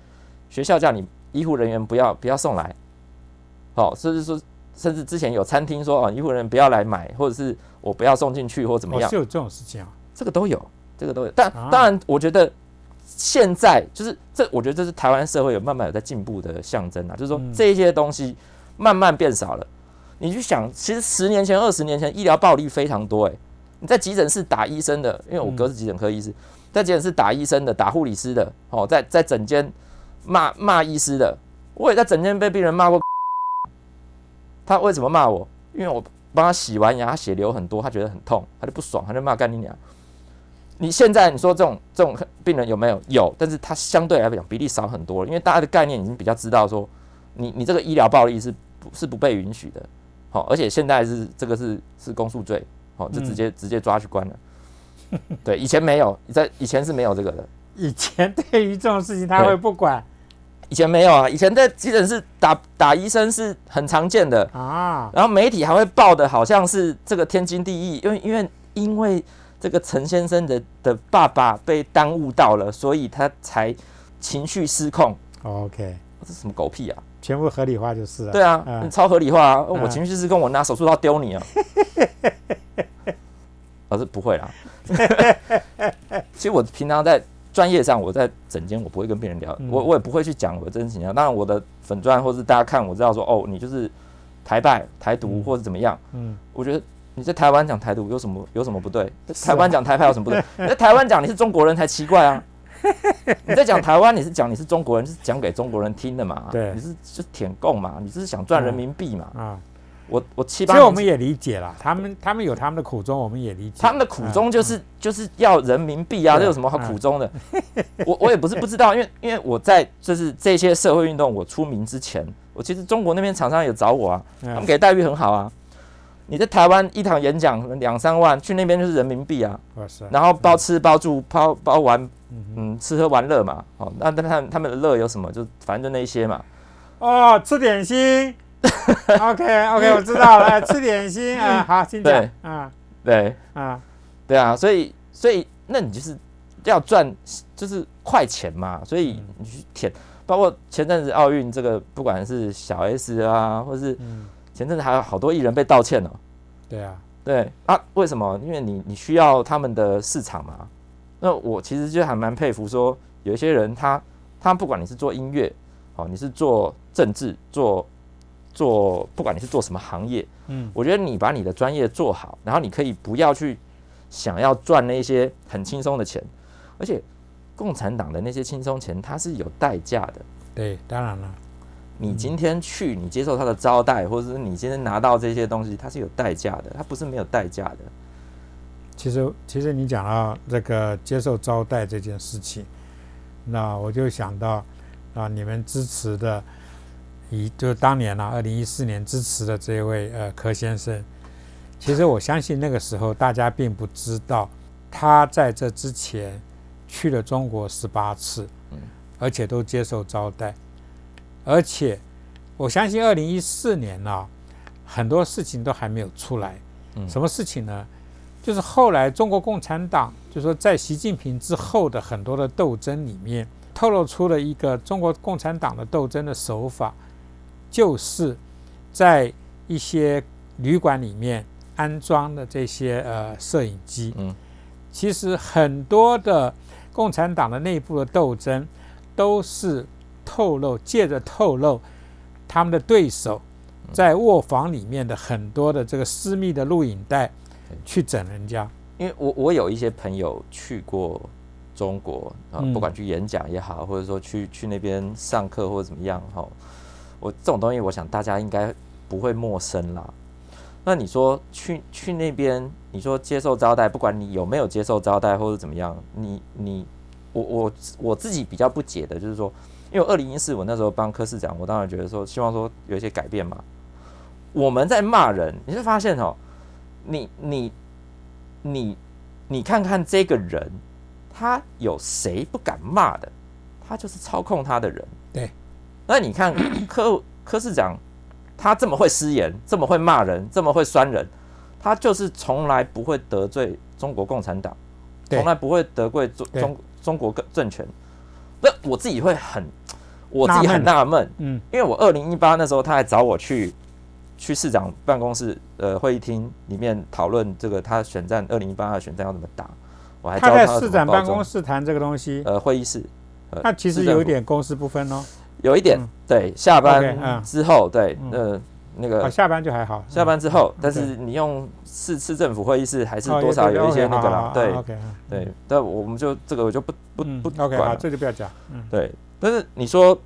学校叫你医护人员不要不要送来，好、甚至说甚至之前有餐厅说哦，医护人员不要来买，或者是我不要送进去或怎么样。哦是，有这种事情啊，这个都有，这个都有。但啊当然，我觉得现在就是这，我觉得这是台湾社会有慢慢有在进步的象征啊，就是说嗯这一些东西慢慢变少了。你去想，其实十年前、二十年前医疗暴力非常多、欸，你在急诊室打医生的，因为我哥是急诊科医师，在急诊室打医生的、打护理师的，哦，在在诊间骂骂医师的，我也在诊间被病人骂过。他为什么骂我？因为我帮他洗完牙，他血流很多，他觉得很痛，他就不爽，他就骂干你娘。你现在你说这种这种病人有没有？有，但是它相对来讲比例少很多了，因为大家的概念已经比较知道说，你你这个医疗暴力是不是不被允许的，好、而且现在是这个是是公诉罪，好、就直接、直接抓去关了。对，以前没有，在以前是没有这个的，以前对于这种事情他会不管。以前没有啊，以前在急诊室打打医生是很常见的，啊，然后媒体还会报的好像是这个天经地义，因为因为因为这个陈先生的的爸爸被耽误到了，所以他才情绪失控。OK，这什么狗屁啊！全部合理化就是了。对啊，嗯超合理化啊！嗯我情绪失控，我拿手术刀丢你啊！我是不会啦。其实我平常在专业上，我在诊间我不会跟病人聊，嗯我我也不会去讲我的真实情况。当然，我的粉钻或是大家看，我知道说哦，你就是台拜、台独嗯或者怎么样。嗯，我觉得你在台湾讲台独有什么有什么不对？台湾讲台派有什么不对？你在台湾讲你是中国人才奇怪啊！你在讲台湾，你是讲你是中国人，就是讲给中国人听的嘛？对你是就是舔共嘛？你就是想赚人民币嘛？啊，我我七其八年前，实我们也理解了，他们他们有他们的苦衷，我们也理解。他们的苦衷就是、就是要人民币啊，对这有什么好苦衷的？我我也不是不知道，因为因为我在就是这些社会运动我出名之前，我其实中国那边厂商有找我啊，嗯他们给待遇很好啊。你在台湾一堂演讲两三万，去那边就是人民币啊，然后包吃包住包包玩，嗯嗯，吃喝玩乐嘛。哦，那但他们他们的乐有什么？就反正就那一些嘛。哦，吃点心。OK OK，我知道了，哎吃点心。啊，好，请讲。对。啊。对。啊，对啊，所以所以那你就是要赚就是快钱嘛，所以嗯。你去舔。包括前阵子奥运这个，不管是小 S 啊，或是嗯，前阵子还有好多艺人被道歉了。对啊，对啊，为什么？因为你你需要他们的市场嘛。那我其实就还蛮佩服说，有一些人他他不管你是做音乐，哦，你是做政治，做做不管你是做什么行业，嗯我觉得你把你的专业做好，然后你可以不要去想要赚那些很轻松的钱，而且共产党的那些轻松钱它是有代价的。对，当然了，你今天去，你接受他的招待，或者是你今天拿到这些东西，它是有代价的，它不是没有代价的。其实其实你讲到这个接受招待这件事情，那我就想到啊，你们支持的，一就当年呢、啊，二零一四年支持的这位呃柯先生，其实我相信那个时候大家并不知道他在这之前去了中国十八次，嗯。而且都接受招待，而且我相信二零一四年呢、很多事情都还没有出来。嗯什么事情呢？就是后来中国共产党，就是说在习近平之后的很多的斗争里面，透露出了一个中国共产党的斗争的手法，就是在一些旅馆里面安装的这些呃摄影机。嗯其实很多的共产党的内部的斗争，都是透露借着透露他们的对手在卧房里面的很多的这个私密的录影带去整人家。因为我我有一些朋友去过中国啊，嗯不管去演讲也好，或者说去去那边上课或者怎么样哈，我这种东西，我想大家应该不会陌生啦。那你说去去那边，你说接受招待，不管你有没有接受招待或者怎么样，你你我我我自己比较不解的就是说，因为二零一四我那时候帮柯市长，我当然觉得说希望说有一些改变嘛。我们在骂人，你会发现哦，你你你你看看这个人，他有谁不敢骂的？他就是操控他的人。对。那你看柯柯市长，他这么会失言，这么会骂人，这么会酸人，他就是从来不会得罪中国共产党，对从来不会得罪中对中中国政权。那我自己会很，我自己很纳闷，嗯。因为我二零一八那时候他还找我去去市长办公室呃会议厅里面讨论这个他选战二零一八的选战要怎么打，我还教他在市长办公室谈这个东西，呃会议室，呃那其实有一点公私不分哦。有一点、嗯。对下班嗯。之后、对嗯。呃那啊，个下班就还好。下班之后，但是你用市市政府会议室还是哦多少有一些那个啦，对对，但我们就这个我就不不嗯不，OK，好，管了。这就不要讲。嗯对，但是你说，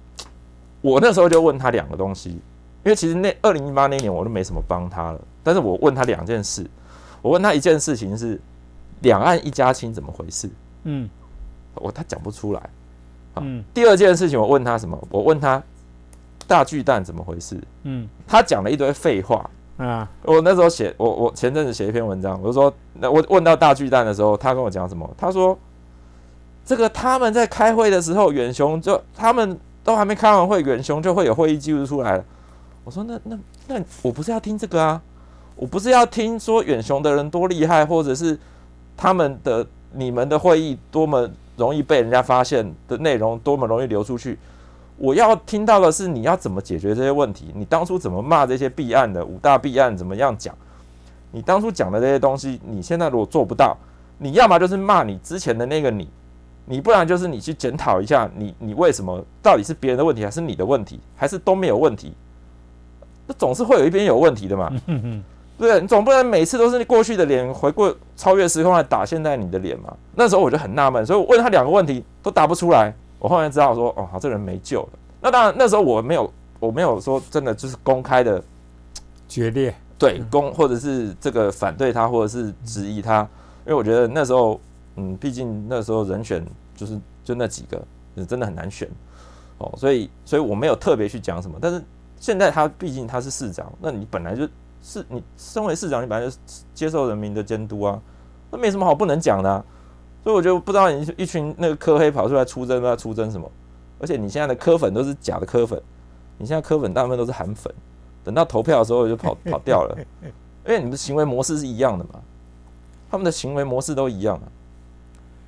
我那时候就问他两个东西，因为其实那二零一八那年我都没什么帮他了，但是我问他两件事，我问他一件事情是两岸一家亲怎么回事，嗯我他讲不出来。好嗯第二件事情我问他什么？我问他大巨蛋怎么回事，嗯他讲了一堆废话。啊我那时候写，我我前阵子写一篇文章，我就说，那我问到大巨蛋的时候，他跟我讲什么？他说，这个他们在开会的时候，远雄就他们都还没开完会，远雄就会有会议记录出来了。我说，那那那我不是要听这个啊，我不是要听说远雄的人多厉害，或者是他们的你们的会议多么容易被人家发现的内容多么容易流出去。我要听到的是你要怎么解决这些问题，你当初怎么骂这些弊案的五大弊案怎么样讲？你当初讲的这些东西，你现在如果做不到，你要么就是骂你之前的那个你，你不然就是你去检讨一下你你为什么 到底是别人的问题还是你的问题，还是都没有问题？那总是会有一边有问题的嘛，对？你总不能每次都是你过去的脸回过超越时空来打现在你的脸嘛？那时候我就很纳闷，所以我问他两个问题都答不出来。我后来知道说，哦，好，这人没救了。那当然那时候我没有，我没有说真的就是公开的决裂。对公或者是这个反对他，或者是质疑他，因为我觉得那时候，嗯，毕竟那时候人选就是就那几个，真的很难选哦，所以所以我没有特别去讲什么。但是现在他毕竟他是市长，那你本来就是你身为市长，你本来就接受人民的监督啊，那没什么好不能讲的、啊。所以我就不知道你一群那个科黑跑出来出征，都在出征什么？而且你现在的科粉都是假的科粉，你现在科粉大部分都是韩粉，等到投票的时候就跑 跑掉了，因为你们的行为模式是一样的嘛，他们的行为模式都一样啊。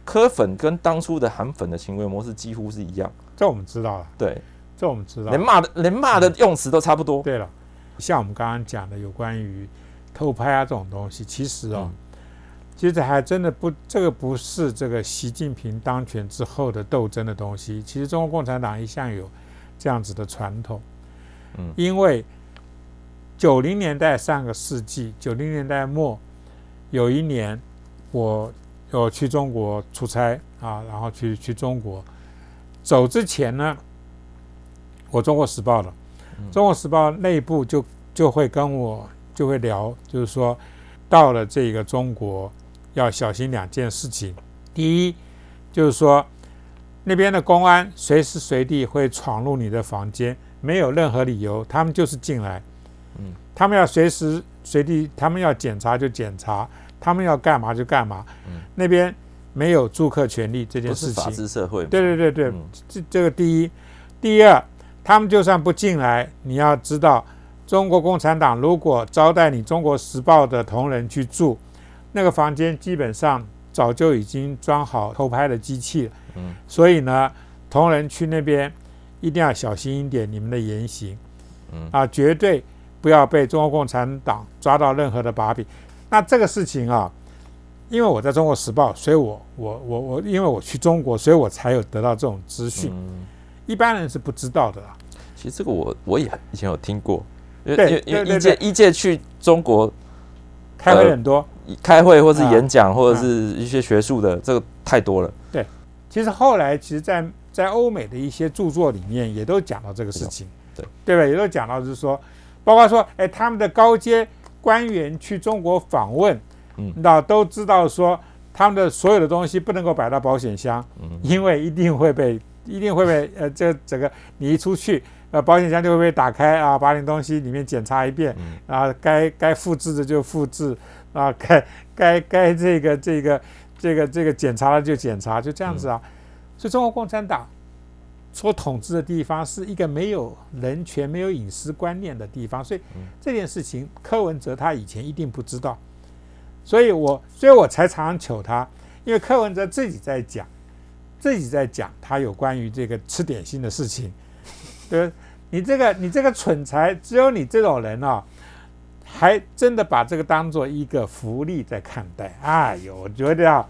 科粉跟当初的韩粉的行为模式几乎是一样，这我们知道了，对，这我们知道连。骂的连骂的用词都差不多。对了，像我们刚刚讲的有关于偷拍啊这种东西，其实哦，嗯其实还真的不，这个不是这个习近平当权之后的斗争的东西。其实中国共产党一向有这样子的传统，嗯。因为九零年代上个世纪，九零年代末有一年，我有去中国出差啊，然后去去中国，走之前呢，我《中国时报》的，嗯《中国时报》内部就就会跟我就会聊，就是说到了这个中国要小心两件事情。第一，就是说那边的公安随时随地会闯入你的房间，没有任何理由，他们就是进来。嗯，他们要随时随地，他们要检查就检查，他们要干嘛就干嘛。嗯那边没有住客权利这件不是法事情。治社会，对对对对，嗯这这个第一，第二，他们就算不进来，你要知道，中国共产党如果招待你《中国时报》的同仁去住，那个房间基本上早就已经装好偷拍的机器了。嗯。所以呢，同仁去那边一定要小心一点你们的言行，嗯。啊，绝对不要被中国共产党抓到任何的把柄。那这个事情啊，因为我在中国时报，所以我我我我，因为我去中国，所以我才有得到这种资讯，嗯，一般人是不知道的啦。其实这个我我也以前有听过，因为对因为一届一届去中国开会很多，开会或是啊。演讲或者是一些学术的，这个太多了。对。其实后来，其实在，在欧美的一些著作里面，也都讲到这个事情，对。对吧？也都讲到，就是说，包括说，哎，他们的高阶官员去中国访问，嗯。那都知道说，他们的所有的东西不能够摆到保险箱，嗯。因为一定会被，一定会被，呃，这整个你一出去，呃，保险箱就会被打开啊，把你东西里面检查一遍，嗯啊，该该复制的就复制，啊，该该该这个这个这个这个检查了就检查，就这样子啊。所以中国共产党所统治的地方是一个没有人权、没有隐私观念的地方，所以嗯。这件事情柯文哲他以前一定不知道，所以我所以我才常常求他，因为柯文哲自己在讲，自己在讲他有关于这个吃点心的事情，对吧你这个你这个蠢材，只有你这种人啊，还真的把这个当做一个福利在看待。哎呦，我觉得啊，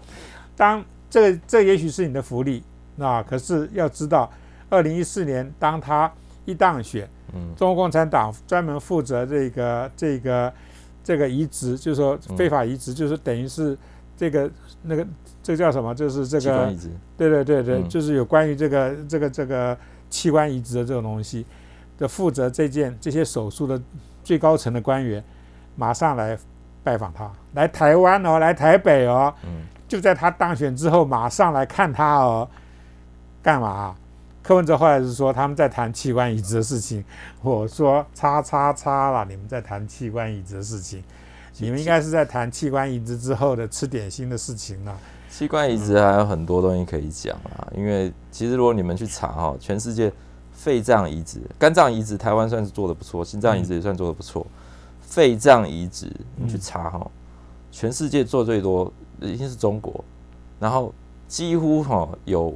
当这这也许是你的福利，那可是要知道，二零一四年当他一当选，嗯。中国共产党专门负责这个这个这个移植，就是说非法移植，就是等于是这个那个这个叫什么？就是这个对对对对，嗯。就是有关于这个这个这个器官移植的这种东西的负责这件这些手术的最高层的官员，马上来拜访他，来台湾哦，来台北哦，嗯。就在他当选之后，马上来看他哦，干嘛、柯文哲后来是说他们在谈器官移植的事情，我说叉叉叉啦，你们在谈器官移植的事情，你们应该是在谈器官移植之后的吃点心的事情了。器官移植还有很多东西可以讲啊，因为其实如果你们去查哈，全世界肺脏移植、肝脏移植，台湾算是做的不错，心脏移植也算做的不错，肺脏移植你去查哈，全世界做最多一定是中国，然后几乎哈有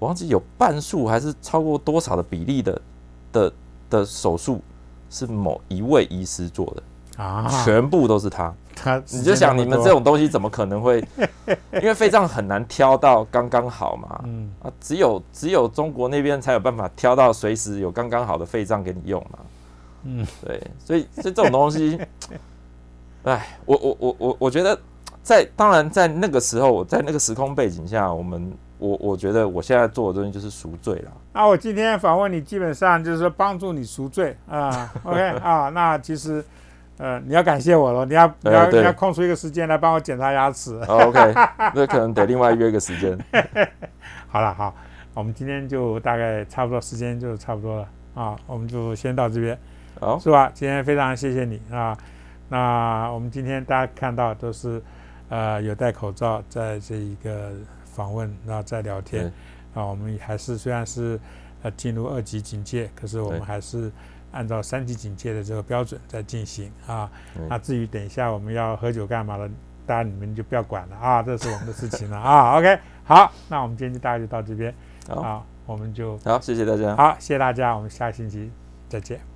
我忘记有半数还是超过多少的比例的的的手术是某一位医师做的，啊，全部都是他。他你就想你们这，种东西怎么可能会？因为肺脏很难挑到刚刚好嘛，嗯啊，只有只有中国那边才有办法挑到随时有刚刚好的肺脏给你用嘛。嗯，对，所以所以这种东西，哎，我我我我我觉得在当然在那个时候，我在那个时空背景下，我们我我觉得我现在做的东西就是赎罪了。那我今天访问你，基本上就是说帮助你赎罪啊。OK 啊，那其实呃你要感谢我了，你要你要你要空出一个时间来帮我检查牙齿。好 OK，那可能得另外约个时间。好了，好，我们今天就大概差不多时间就差不多了啊，我们就先到这边，好，是吧？今天非常谢谢你啊。那我们今天大家看到都是呃有戴口罩，在这一个访问，然后在聊天啊。我们还是虽然是呃进入二级警戒，可是我们还是按照三级警戒的这个标准在进行啊。那至于等一下我们要喝酒干嘛的，大家你们就不要管了啊，这是我们的事情了啊。OK，好，那我们今天就大概就到这边好，啊，我们就好，谢谢大家。好，谢谢大家，我们下星期再见。